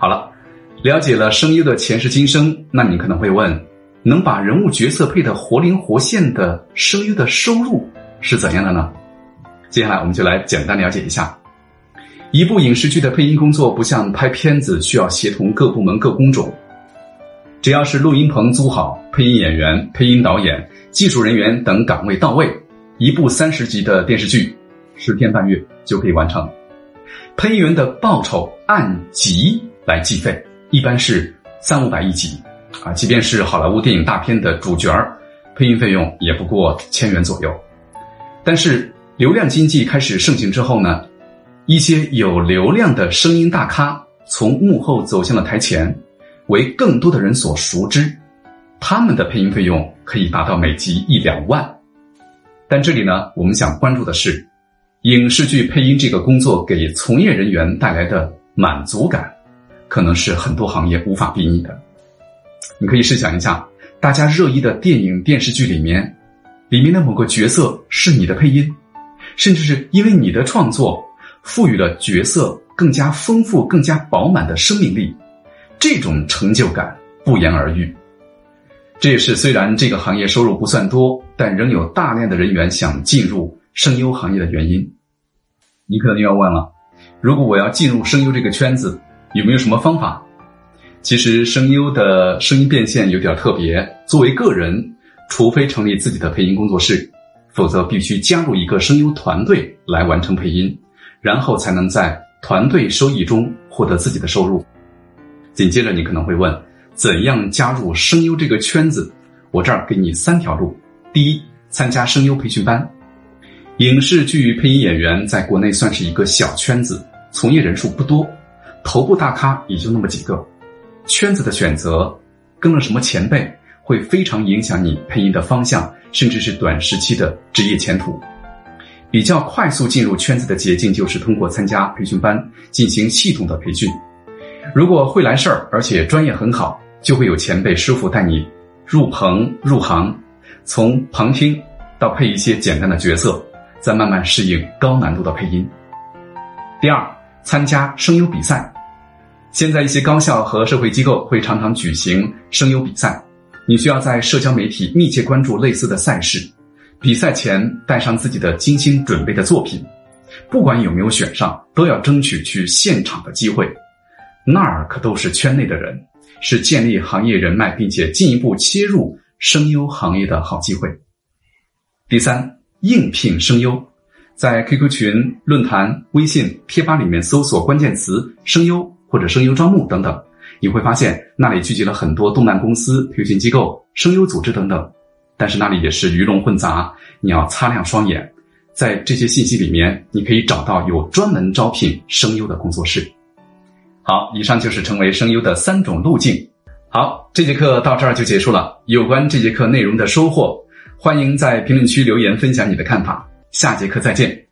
好了，了解了声优的前世今生，那你可能会问：能把人物角色配得活灵活现的声优的收入是怎样的呢？接下来我们就来简单了解一下。一部影视剧的配音工作不像拍片子需要协同各部门各工种，只要是录音棚租好，配音演员、配音导演、技术人员等岗位到位，一部三十集的电视剧十天半月就可以完成。配音员的报酬按集。来计费，一般是三五百一集，啊，即便是好莱坞电影大片的主角儿，配音费用也不过千元左右。但是流量经济开始盛行之后呢，一些有流量的声音大咖从幕后走向了台前，为更多的人所熟知，他们的配音费用可以达到每集一两万。但这里呢，我们想关注的是，影视剧配音这个工作给从业人员带来的满足感。可能是很多行业无法比拟的。你可以试想一下，大家热议的电影、电视剧里面，里面的某个角色是你的配音，甚至是因为你的创作赋予了角色更加丰富、更加饱满的生命力，这种成就感不言而喻。这也是虽然这个行业收入不算多，但仍有大量的人员想进入声优行业的原因。你可能又要问了：如果我要进入声优这个圈子？有没有什么方法？其实声优的声音变现有点特别。作为个人，除非成立自己的配音工作室，否则必须加入一个声优团队来完成配音，然后才能在团队收益中获得自己的收入。紧接着，你可能会问：怎样加入声优这个圈子？我这儿给你三条路：第一，参加声优培训班。影视剧配音演员在国内算是一个小圈子，从业人数不多。头部大咖也就那么几个，圈子的选择，跟了什么前辈，会非常影响你配音的方向，甚至是短时期的职业前途。比较快速进入圈子的捷径，就是通过参加培训班进行系统的培训。如果会来事儿，而且专业很好，就会有前辈师傅带你入棚入行，从旁听到配一些简单的角色，再慢慢适应高难度的配音。第二。参加声优比赛，现在一些高校和社会机构会常常举行声优比赛，你需要在社交媒体密切关注类似的赛事，比赛前带上自己的精心准备的作品，不管有没有选上，都要争取去现场的机会，那儿可都是圈内的人，是建立行业人脉并且进一步切入声优行业的好机会。第三，应聘声优。在 QQ 群、论坛、微信、贴吧里面搜索关键词“声优”或者“声优招募”等等，你会发现那里聚集了很多动漫公司、培训机构、声优组织等等。但是那里也是鱼龙混杂，你要擦亮双眼，在这些信息里面，你可以找到有专门招聘声优的工作室。好，以上就是成为声优的三种路径。好，这节课到这儿就结束了。有关这节课内容的收获，欢迎在评论区留言分享你的看法。下节课再见。